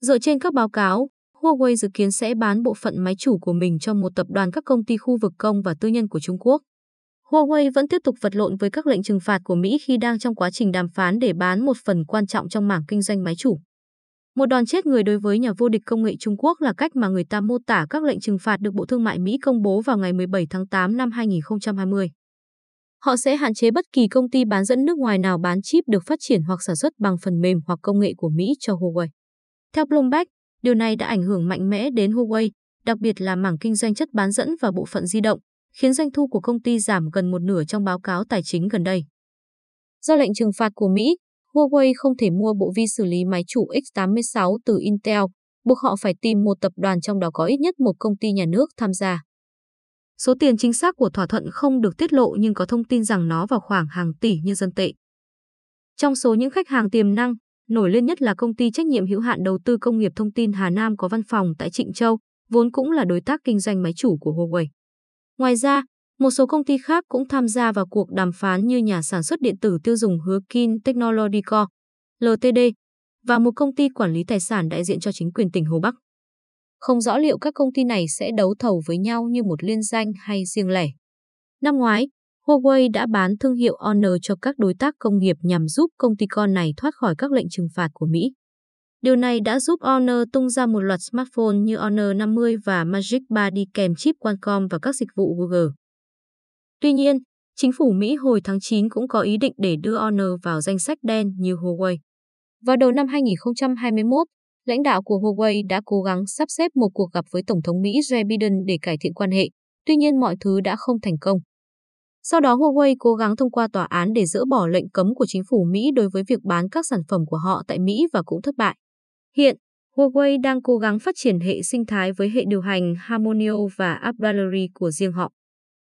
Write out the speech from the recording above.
Dựa trên các báo cáo, Huawei dự kiến sẽ bán bộ phận máy chủ của mình cho một tập đoàn các công ty khu vực công và tư nhân của Trung Quốc. Huawei vẫn tiếp tục vật lộn với các lệnh trừng phạt của Mỹ khi đang trong quá trình đàm phán để bán một phần quan trọng trong mảng kinh doanh máy chủ. Một đòn chết người đối với nhà vô địch công nghệ Trung Quốc là cách mà người ta mô tả các lệnh trừng phạt được Bộ Thương mại Mỹ công bố vào ngày 17 tháng 8 năm 2020. Họ sẽ hạn chế bất kỳ công ty bán dẫn nước ngoài nào bán chip được phát triển hoặc sản xuất bằng phần mềm hoặc công nghệ của Mỹ cho Huawei. Theo Bloomberg, điều này đã ảnh hưởng mạnh mẽ đến Huawei, đặc biệt là mảng kinh doanh chất bán dẫn và bộ phận di động, khiến doanh thu của công ty giảm gần một nửa trong báo cáo tài chính gần đây. Do lệnh trừng phạt của Mỹ, Huawei không thể mua bộ vi xử lý máy chủ x86 từ Intel, buộc họ phải tìm một tập đoàn trong đó có ít nhất một công ty nhà nước tham gia. Số tiền chính xác của thỏa thuận không được tiết lộ nhưng có thông tin rằng nó vào khoảng hàng tỷ nhân dân tệ. Trong số những khách hàng tiềm năng, nổi lên nhất là công ty trách nhiệm hữu hạn đầu tư công nghiệp thông tin Hà Nam có văn phòng tại Trịnh Châu, vốn cũng là đối tác kinh doanh máy chủ của Huawei. Ngoài ra, một số công ty khác cũng tham gia vào cuộc đàm phán như nhà sản xuất điện tử tiêu dùng Hứa Kin Technologico, LTD, và một công ty quản lý tài sản đại diện cho chính quyền tỉnh Hồ Bắc. Không rõ liệu các công ty này sẽ đấu thầu với nhau như một liên danh hay riêng lẻ. Năm ngoái, Huawei đã bán thương hiệu Honor cho các đối tác công nghiệp nhằm giúp công ty con này thoát khỏi các lệnh trừng phạt của Mỹ. Điều này đã giúp Honor tung ra một loạt smartphone như Honor 50 và Magic 3 đi kèm chip Qualcomm và các dịch vụ Google. Tuy nhiên, chính phủ Mỹ hồi tháng 9 cũng có ý định để đưa Honor vào danh sách đen như Huawei. Vào đầu năm 2021, lãnh đạo của Huawei đã cố gắng sắp xếp một cuộc gặp với Tổng thống Mỹ Joe Biden để cải thiện quan hệ, tuy nhiên mọi thứ đã không thành công. Sau đó Huawei cố gắng thông qua tòa án để dỡ bỏ lệnh cấm của chính phủ Mỹ đối với việc bán các sản phẩm của họ tại Mỹ và cũng thất bại. Hiện, Huawei đang cố gắng phát triển hệ sinh thái với hệ điều hành Harmonio và AppGallery của riêng họ.